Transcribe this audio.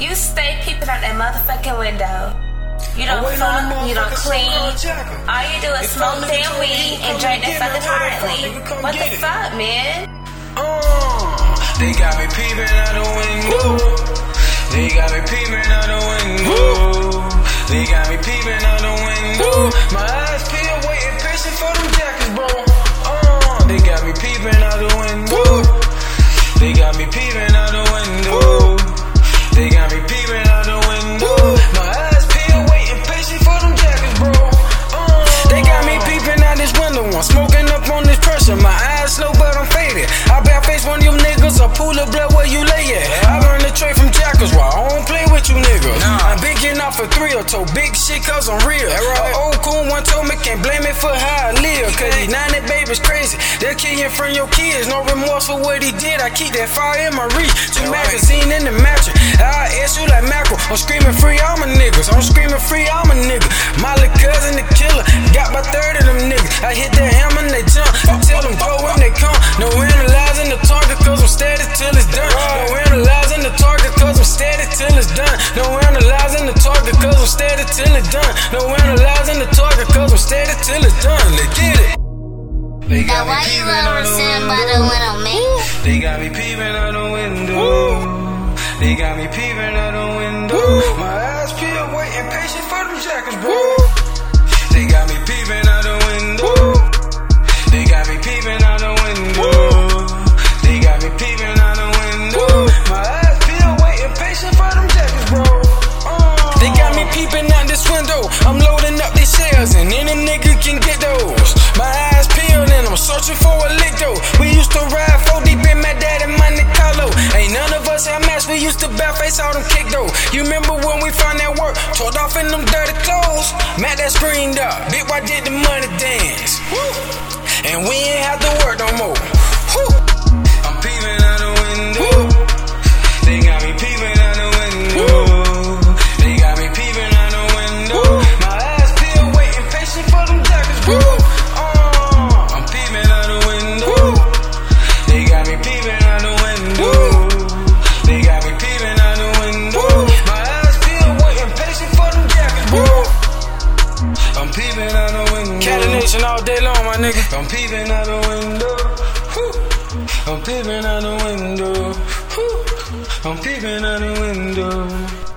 You stay peeping out that motherfucking window. You don't fuck, you don't clean. All you do is smoke damn weed and drink that fucking currently. What the fuck, man? Uh, they got me peeping out the window. They got me peeping out the window. They got me peeping out the window. My eyes peel, waiting patient for them jackets, bro. Uh, they got me peeping out the window. They got me peeping A pool blood where you lay it. I learned the trade from jackals. Why I don't play with you niggas? I'm big enough for three or two. Big shit cause I'm real. An old cool one told me can't blame me for how I live. Cause these 90 babies crazy. They'll kill you in front of your kids. No remorse for what he did. I keep that fire in my reach. Two magazine in the mattress. I ass you like mackerel. I'm screaming free all my niggas. I'm screaming free all my niggas. No analyzing the target cause I'm steady till it's done. Let's get it. They Now got me why you peeping out the sitting by the window, man? They got me peeping out the window. They got me peeping out the window. Used to bare face all them kick though. You remember when we found that work? Tore off in them dirty clothes. Matt that screened up. Big why did the money dance? Woo. And we ain't have to work no more. Woo. I'm peeping out the window. They got me peeping out the window. They got me peeping out the window. My eyes peel, waiting patient for them jackets, all day long, my nigga. I'm peeping out the window. Whew. I'm peeping out the window. Whew. I'm peeping out the window.